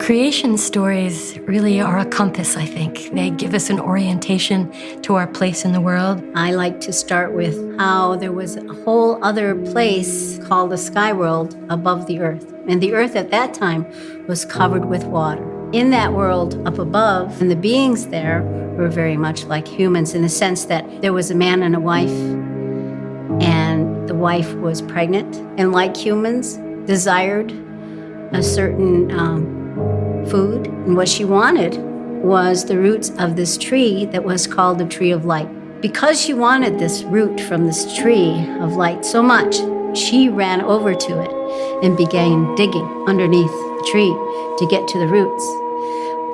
creation stories really are a compass, I think. They give us an orientation to our place in the world. I like to start with how there was a whole other place called the sky world above the earth. And the earth at that time was covered with water. In that world up above, and the beings there were very much like humans in the sense that there was a man and a wife, and the wife was pregnant, and like humans, desired a certain um, food. And what she wanted was the roots of this tree that was called the tree of light. Because she wanted this root from this tree of light so much, she ran over to it and began digging underneath the tree to get to the roots.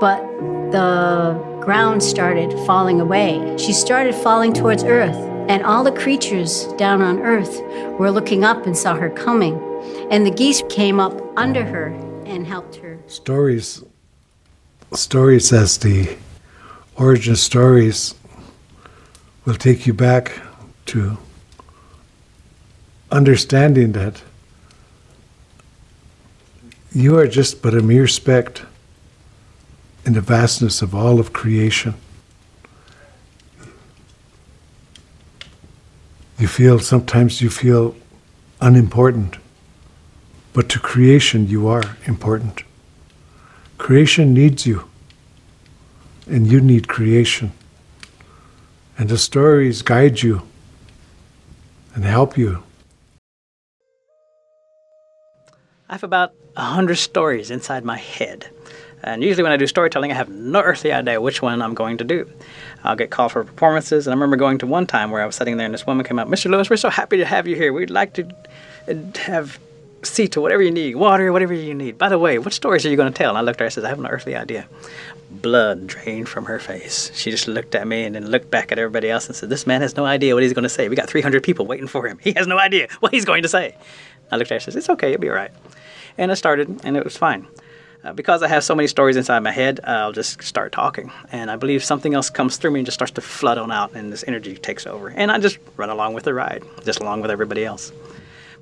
But the ground started falling away. She started falling towards earth, and all the creatures down on earth were looking up and saw her coming. And the geese came up under her and helped her. Stories, stories as the origin stories will take you back to understanding that you are just but a mere speck in the vastness of all of creation. You feel, sometimes you feel unimportant. But to creation, you are important. Creation needs you, and you need creation. And the stories guide you and help you. I have about a hundred stories inside my head. And usually, when I do storytelling, I have no earthly idea which one I'm going to do. I'll get called for performances, and I remember going to one time where I was sitting there, and this woman came up, Mr. Lewis, we're so happy to have you here. We'd like to uh, have seat to whatever you need, water, whatever you need. By the way, what stories are you going to tell? And I looked at her and said, I have no earthly idea. Blood drained from her face. She just looked at me and then looked back at everybody else and said, This man has no idea what he's going to say. We got 300 people waiting for him. He has no idea what he's going to say. I looked at her and said, It's okay, it'll be all right. And I started, and it was fine. Uh, because I have so many stories inside my head, I'll just start talking. And I believe something else comes through me and just starts to flood on out, and this energy takes over. And I just run along with the ride, just along with everybody else.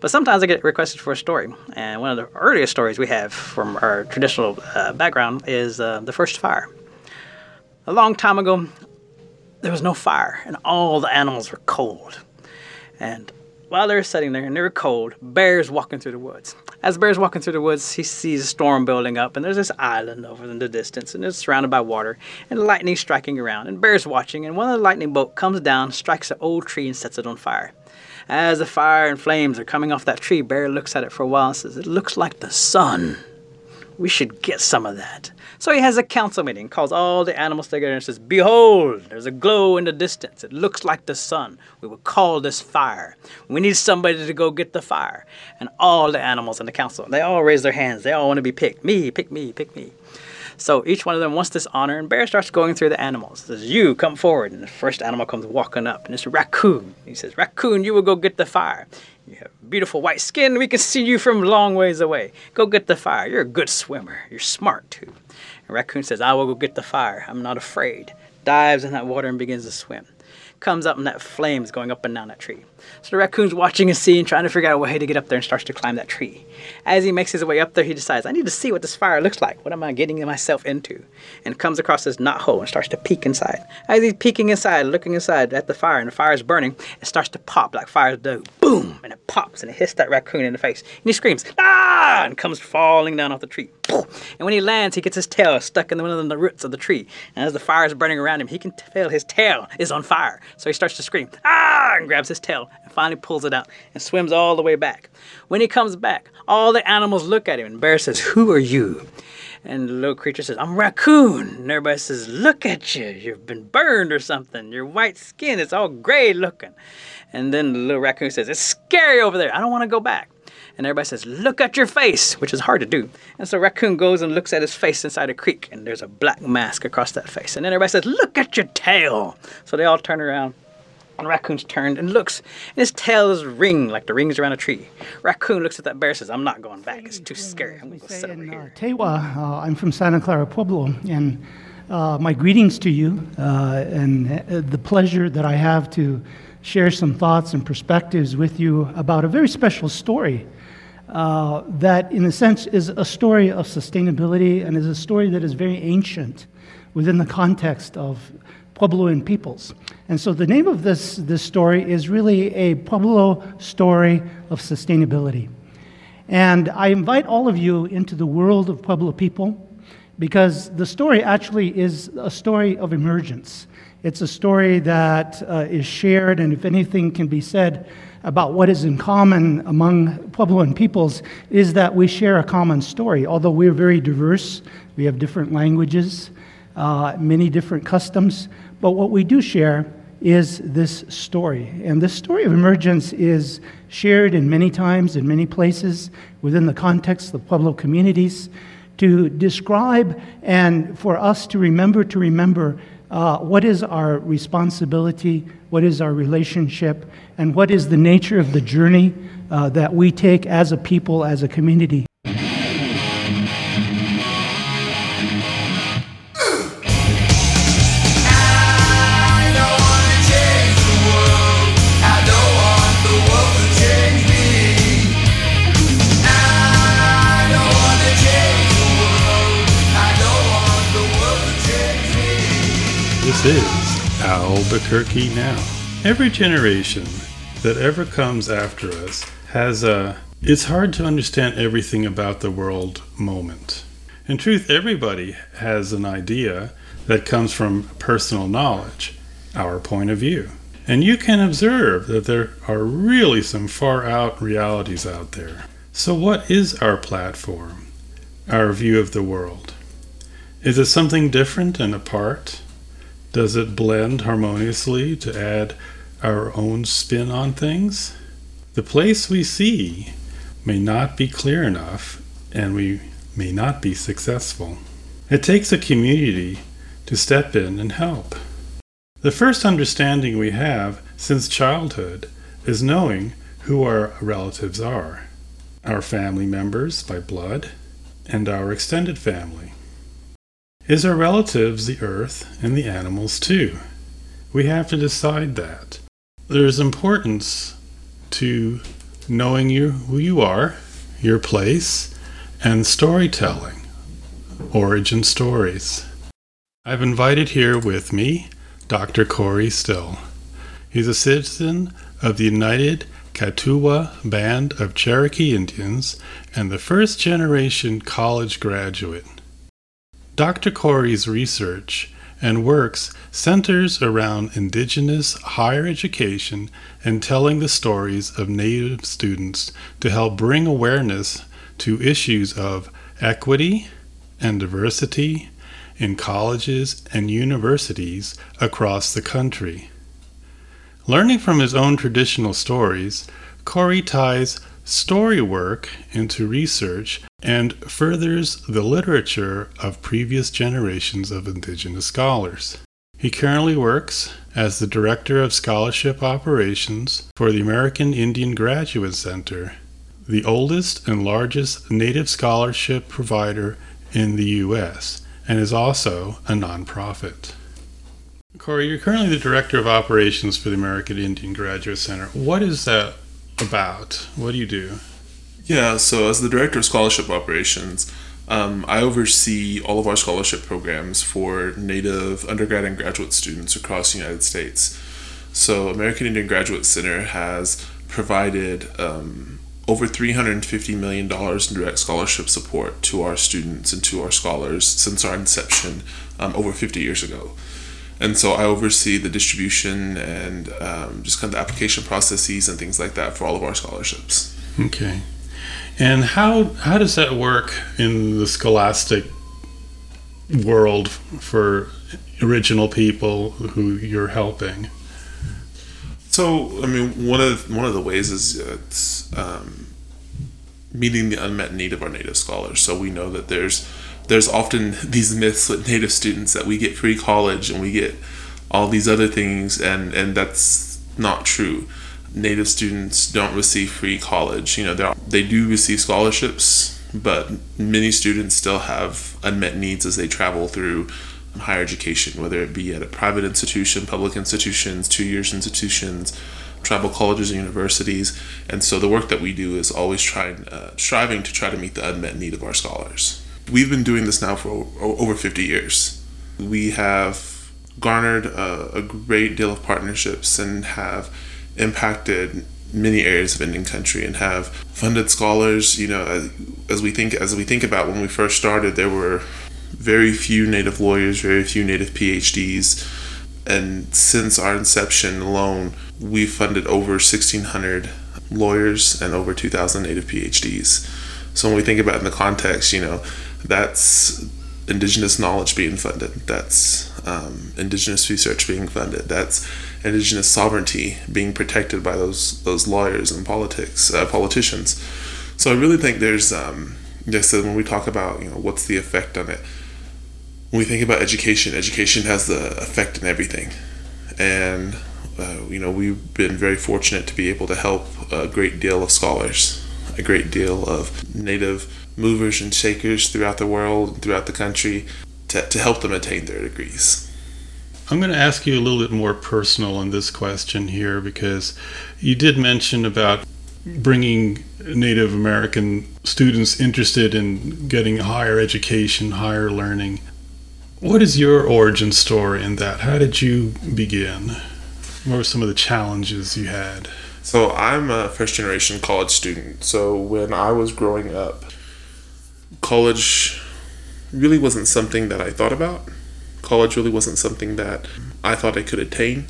But sometimes I get requested for a story, and one of the earliest stories we have from our traditional uh, background is uh, the first fire. A long time ago, there was no fire, and all the animals were cold. And while they were sitting there and they were cold, bears walking through the woods. As bears walking through the woods, he sees a storm building up, and there's this island over in the distance, and it's surrounded by water, and lightning striking around, and bears watching, and one of the lightning bolt comes down, strikes an old tree, and sets it on fire. As the fire and flames are coming off that tree, Bear looks at it for a while and says, It looks like the sun. We should get some of that. So he has a council meeting, calls all the animals together and says, Behold, there's a glow in the distance. It looks like the sun. We will call this fire. We need somebody to go get the fire. And all the animals in the council, they all raise their hands. They all want to be picked. Me, pick me, pick me. So each one of them wants this honor, and Bear starts going through the animals. Says, "You come forward," and the first animal comes walking up, and it's a Raccoon. He says, "Raccoon, you will go get the fire. You have beautiful white skin. We can see you from long ways away. Go get the fire. You're a good swimmer. You're smart too." And Raccoon says, "I will go get the fire. I'm not afraid." Dives in that water and begins to swim comes up and that flame's going up and down that tree. So the raccoon's watching and seeing, trying to figure out a way to get up there and starts to climb that tree. As he makes his way up there, he decides, I need to see what this fire looks like. What am I getting myself into? And comes across this knot hole and starts to peek inside. As he's peeking inside, looking inside at the fire, and the fire is burning, it starts to pop like fires do. Boom! And it pops and it hits that raccoon in the face. And he screams, ah! And comes falling down off the tree. And when he lands, he gets his tail stuck in one of the roots of the tree. And as the fire is burning around him, he can feel his tail is on fire. So he starts to scream, ah! And grabs his tail and finally pulls it out and swims all the way back. When he comes back, all the animals look at him, and Bear says, Who are you? And the little creature says, I'm Raccoon. And everybody says, Look at you. You've been burned or something. Your white skin is all gray looking. And then the little raccoon says, It's scary over there. I don't want to go back. And everybody says, Look at your face, which is hard to do. And so Raccoon goes and looks at his face inside a creek, and there's a black mask across that face. And then everybody says, Look at your tail. So they all turn around. And Raccoon's turned and looks, and his tail is ring like the rings around a tree. Raccoon looks at that bear and says, I'm not going back. It's too scary. I'm going to sit over here. Uh, Tewa, uh, I'm from Santa Clara Pueblo, and uh, my greetings to you uh, and uh, the pleasure that I have to share some thoughts and perspectives with you about a very special story that, in a sense, is a story of sustainability and is a story that is very ancient within the context of Puebloan peoples. And so the name of this, this story is really a Pueblo story of sustainability. And I invite all of you into the world of Pueblo people because the story actually is a story of emergence. It's a story that uh, is shared, and if anything can be said about what is in common among Puebloan peoples, is that we share a common story. Although we're very diverse, we have different languages, uh, many different customs, but what we do share is this story. And this story of emergence is shared in many times, in many places, within the context of Pueblo communities, to describe and for us to remember to remember uh, what is our responsibility, what is our relationship, and what is the nature of the journey uh, that we take as a people, as a community. This is Albuquerque Now. Every generation that ever comes after us has a it's hard to understand everything about the world moment. In truth, everybody has an idea that comes from personal knowledge, our point of view. And you can observe that there are really some far out realities out there. So, what is our platform, our view of the world? Is it something different and apart? Does it blend harmoniously to add our own spin on things? The place we see may not be clear enough, and we may not be successful. It takes a community to step in and help. The first understanding we have since childhood is knowing who our relatives are our family members by blood and our extended family is our relatives the earth and the animals too? We have to decide that. There's importance to knowing you, who you are, your place, and storytelling, origin stories. I've invited here with me Dr. Corey Still. He's a citizen of the United Keetoowah Band of Cherokee Indians and the first generation college graduate. Dr. Corey's research and works centers around indigenous higher education and telling the stories of Native students to help bring awareness to issues of equity and diversity in colleges and universities across the country. Learning from his own traditional stories, Corey ties story work into research and furthers the literature of previous generations of Indigenous scholars. He currently works as the Director of Scholarship Operations for the American Indian Graduate Center, the oldest and largest Native scholarship provider in the U.S., and is also a nonprofit. Corey, you're currently the Director of Operations for the American Indian Graduate Center. What is that about? What do you do? Yeah, so as the director of scholarship operations, um, I oversee all of our scholarship programs for Native undergrad and graduate students across the United States. So, American Indian Graduate Center has provided um, over $350 million in direct scholarship support to our students and to our scholars since our inception um, over 50 years ago and so I oversee the distribution and um, just kind of the application processes and things like that for all of our scholarships. Okay, and how how does that work in the scholastic world for original people who you're helping? So I mean, one of the, one of the ways is it's um, meeting the unmet need of our native scholars. So we know that there's there's often these myths with native students that we get free college and we get all these other things and and that's not true native students don't receive free college you know they do receive scholarships but many students still have unmet needs as they travel through higher education whether it be at a private institution public institutions two years institutions tribal colleges and universities. And so the work that we do is always trying, uh, striving to try to meet the unmet need of our scholars. We've been doing this now for over 50 years. We have garnered a, a great deal of partnerships and have impacted many areas of Indian country and have funded scholars. You know, as, as we think as we think about when we first started, there were very few Native lawyers, very few Native PhDs, and since our inception alone, we funded over 1,600 lawyers and over 2,000 Native PhDs. So when we think about in the context, you know, that's indigenous knowledge being funded. That's um, indigenous research being funded. That's indigenous sovereignty being protected by those those lawyers and politics uh, politicians. So I really think there's, um, I said, when we talk about you know what's the effect on it, when we think about education, education has the effect in everything, and uh, you know we've been very fortunate to be able to help a great deal of scholars, a great deal of native movers and shakers throughout the world, throughout the country, to, to help them attain their degrees. I'm going to ask you a little bit more personal on this question here because you did mention about bringing Native American students interested in getting higher education, higher learning. What is your origin story in that? How did you begin? What were some of the challenges you had? So, I'm a first generation college student. So, when I was growing up, college really wasn't something that I thought about. College really wasn't something that I thought I could attain.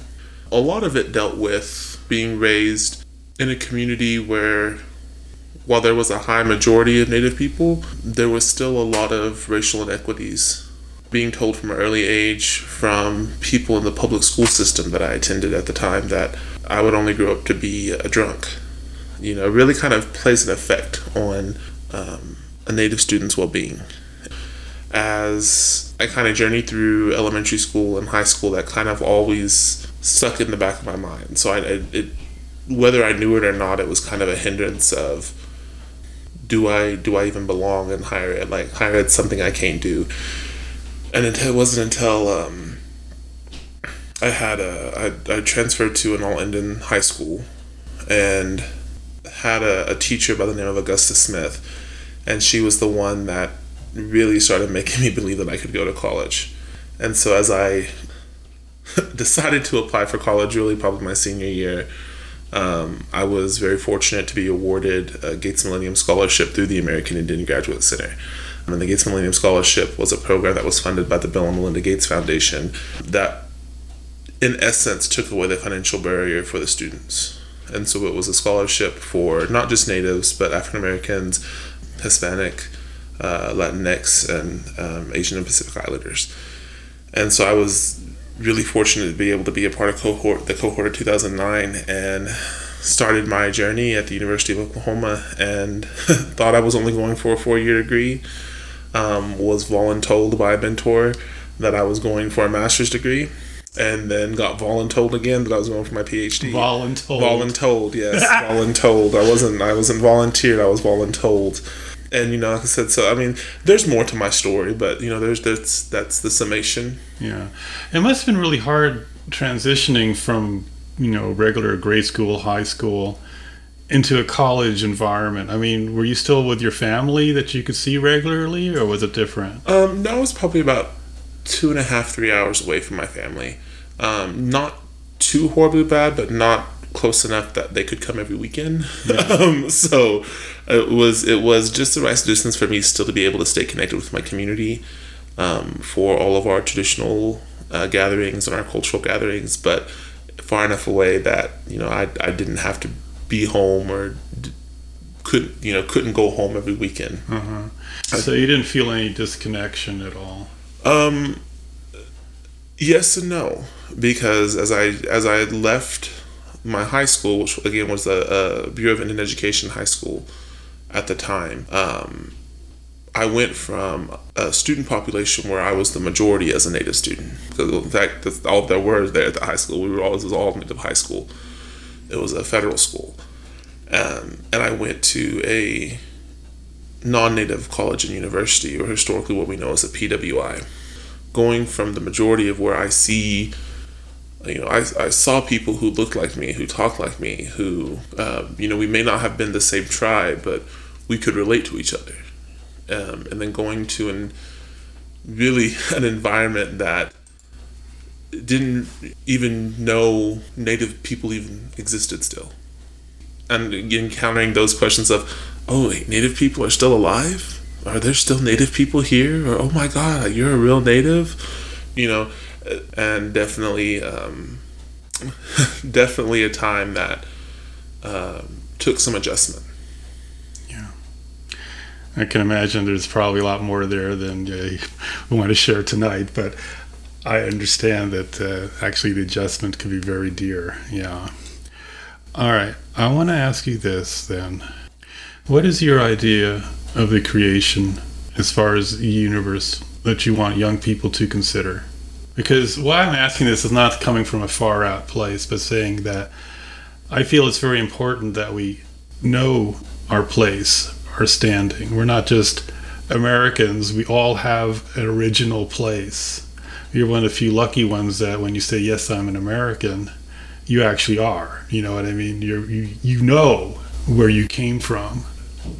A lot of it dealt with being raised in a community where, while there was a high majority of Native people, there was still a lot of racial inequities. Being told from an early age from people in the public school system that I attended at the time that I would only grow up to be a drunk, you know, really kind of plays an effect on um, a Native student's well being. As I kind of journeyed through elementary school and high school, that kind of always stuck in the back of my mind. So I, it, whether I knew it or not, it was kind of a hindrance of do I do I even belong in higher ed? Like higher ed, something I can't do. And it, it wasn't until um, I had a I, I transferred to an all Indian high school, and had a, a teacher by the name of Augusta Smith and she was the one that really started making me believe that I could go to college. And so as I decided to apply for college, really probably my senior year, um, I was very fortunate to be awarded a Gates Millennium Scholarship through the American Indian Graduate Center. And the Gates Millennium Scholarship was a program that was funded by the Bill and Melinda Gates Foundation that, in essence, took away the financial barrier for the students. And so it was a scholarship for not just natives, but African Americans, Hispanic, uh, Latinx, and um, Asian and Pacific Islanders. And so I was really fortunate to be able to be a part of cohort the cohort of 2009 and started my journey at the University of Oklahoma and thought I was only going for a four year degree. Um, was voluntold by a mentor that I was going for a master's degree and then got voluntold again that I was going for my PhD. Voluntold. Voluntold, yes. voluntold. I wasn't I wasn't volunteered, I was voluntold and you know, like I said, so I mean, there's more to my story, but you know, there's that's that's the summation. Yeah, it must have been really hard transitioning from you know regular grade school, high school, into a college environment. I mean, were you still with your family that you could see regularly, or was it different? Um, no, I was probably about two and a half, three hours away from my family. Um, not too horribly bad, but not close enough that they could come every weekend. Yeah. um, so it was it was just the right distance for me still to be able to stay connected with my community um, for all of our traditional uh, gatherings and our cultural gatherings, but far enough away that you know I, I didn't have to be home or couldn't you know couldn't go home every weekend. Uh-huh. So you didn't feel any disconnection at all. Um. Yes and no, because as I as I left my high school, which again was a, a Bureau of Indian Education high school at the time, um, I went from a student population where I was the majority as a Native student. Because in fact, all there were there at the high school. We were always was all Native high school. It was a federal school, um, and I went to a non-Native college and university, or historically what we know as a PWI. Going from the majority of where I see you know, I, I saw people who looked like me, who talked like me, who, um, you know, we may not have been the same tribe, but we could relate to each other. Um, and then going to an really an environment that didn't even know native people even existed still. And encountering those questions of, oh, wait, native people are still alive? Are there still native people here? Or, oh my God, you're a real native? You know, and definitely um, definitely a time that um, took some adjustment. Yeah, I can imagine there's probably a lot more there than uh, we want to share tonight, but I understand that uh, actually the adjustment could be very dear. Yeah. All right, I want to ask you this then. What is your idea of the creation as far as the universe that you want young people to consider? Because why I'm asking this is not coming from a far out place, but saying that I feel it's very important that we know our place, our standing. We're not just Americans, we all have an original place. You're one of the few lucky ones that when you say, Yes, I'm an American, you actually are. You know what I mean? you you, you know where you came from.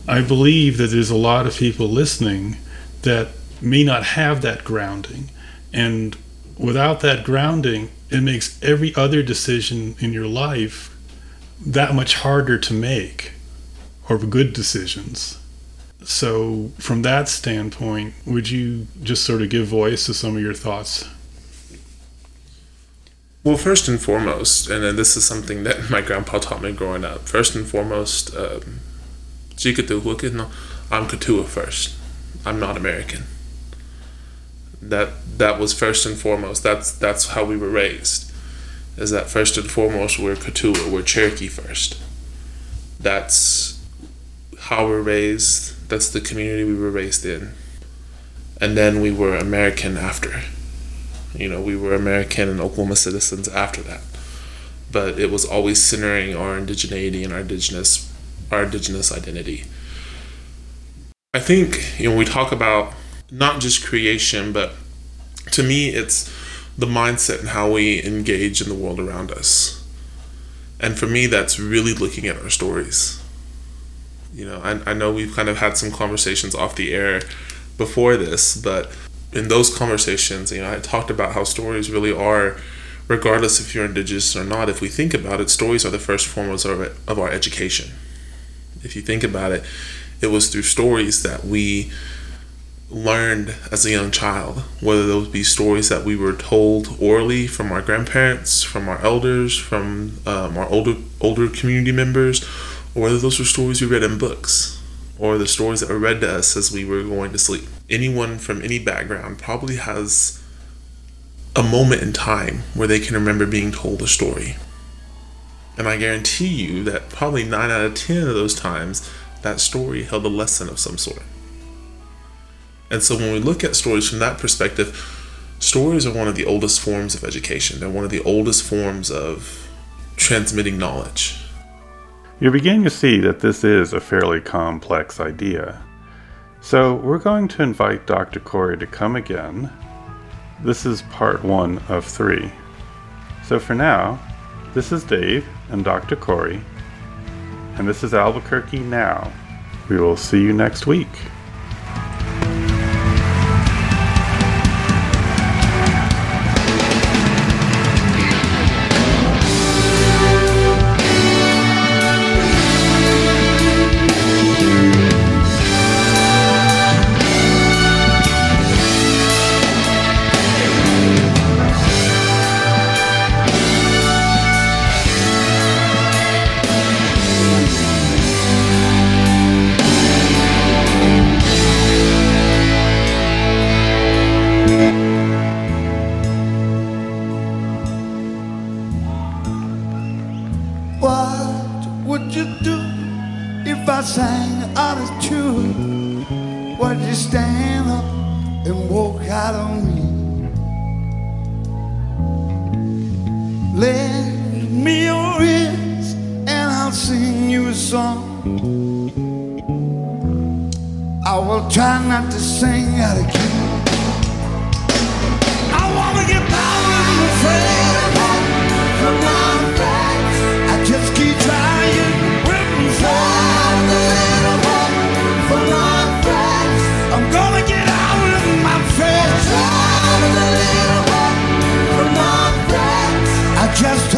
I believe that there's a lot of people listening that may not have that grounding. And without that grounding, it makes every other decision in your life that much harder to make or good decisions. So, from that standpoint, would you just sort of give voice to some of your thoughts? Well, first and foremost, and this is something that my grandpa taught me growing up. First and foremost, um, I'm Keetoowah first. I'm not American that that was first and foremost. That's that's how we were raised. Is that first and foremost we're Keetoowah, we're Cherokee first. That's how we're raised. That's the community we were raised in. And then we were American after. You know, we were American and Oklahoma citizens after that. But it was always centering our indigeneity and our indigenous our indigenous identity. I think, you know, we talk about not just creation, but to me, it's the mindset and how we engage in the world around us. And for me, that's really looking at our stories. You know, I, I know we've kind of had some conversations off the air before this, but in those conversations, you know, I talked about how stories really are, regardless if you're indigenous or not, if we think about it, stories are the first forms of, of our education. If you think about it, it was through stories that we learned as a young child, whether those be stories that we were told orally from our grandparents, from our elders, from um, our older older community members, or whether those were stories we read in books, or the stories that were read to us as we were going to sleep. Anyone from any background probably has a moment in time where they can remember being told a story. And I guarantee you that probably 9 out of 10 of those times, that story held a lesson of some sort. And so when we look at stories from that perspective, stories are one of the oldest forms of education. They're one of the oldest forms of transmitting knowledge. You're beginning to see that this is a fairly complex idea. So we're going to invite Dr. Corey to come again. This is part one of three. So for now, this is Dave and Dr. Corey, and this is Albuquerque Now. We will see you next week. song. I will try not to sing out of key. I wanna get power and from my friends. I just keep trying. Written from the little hope for my friends. I'm gonna get out of my friends. Little my. I just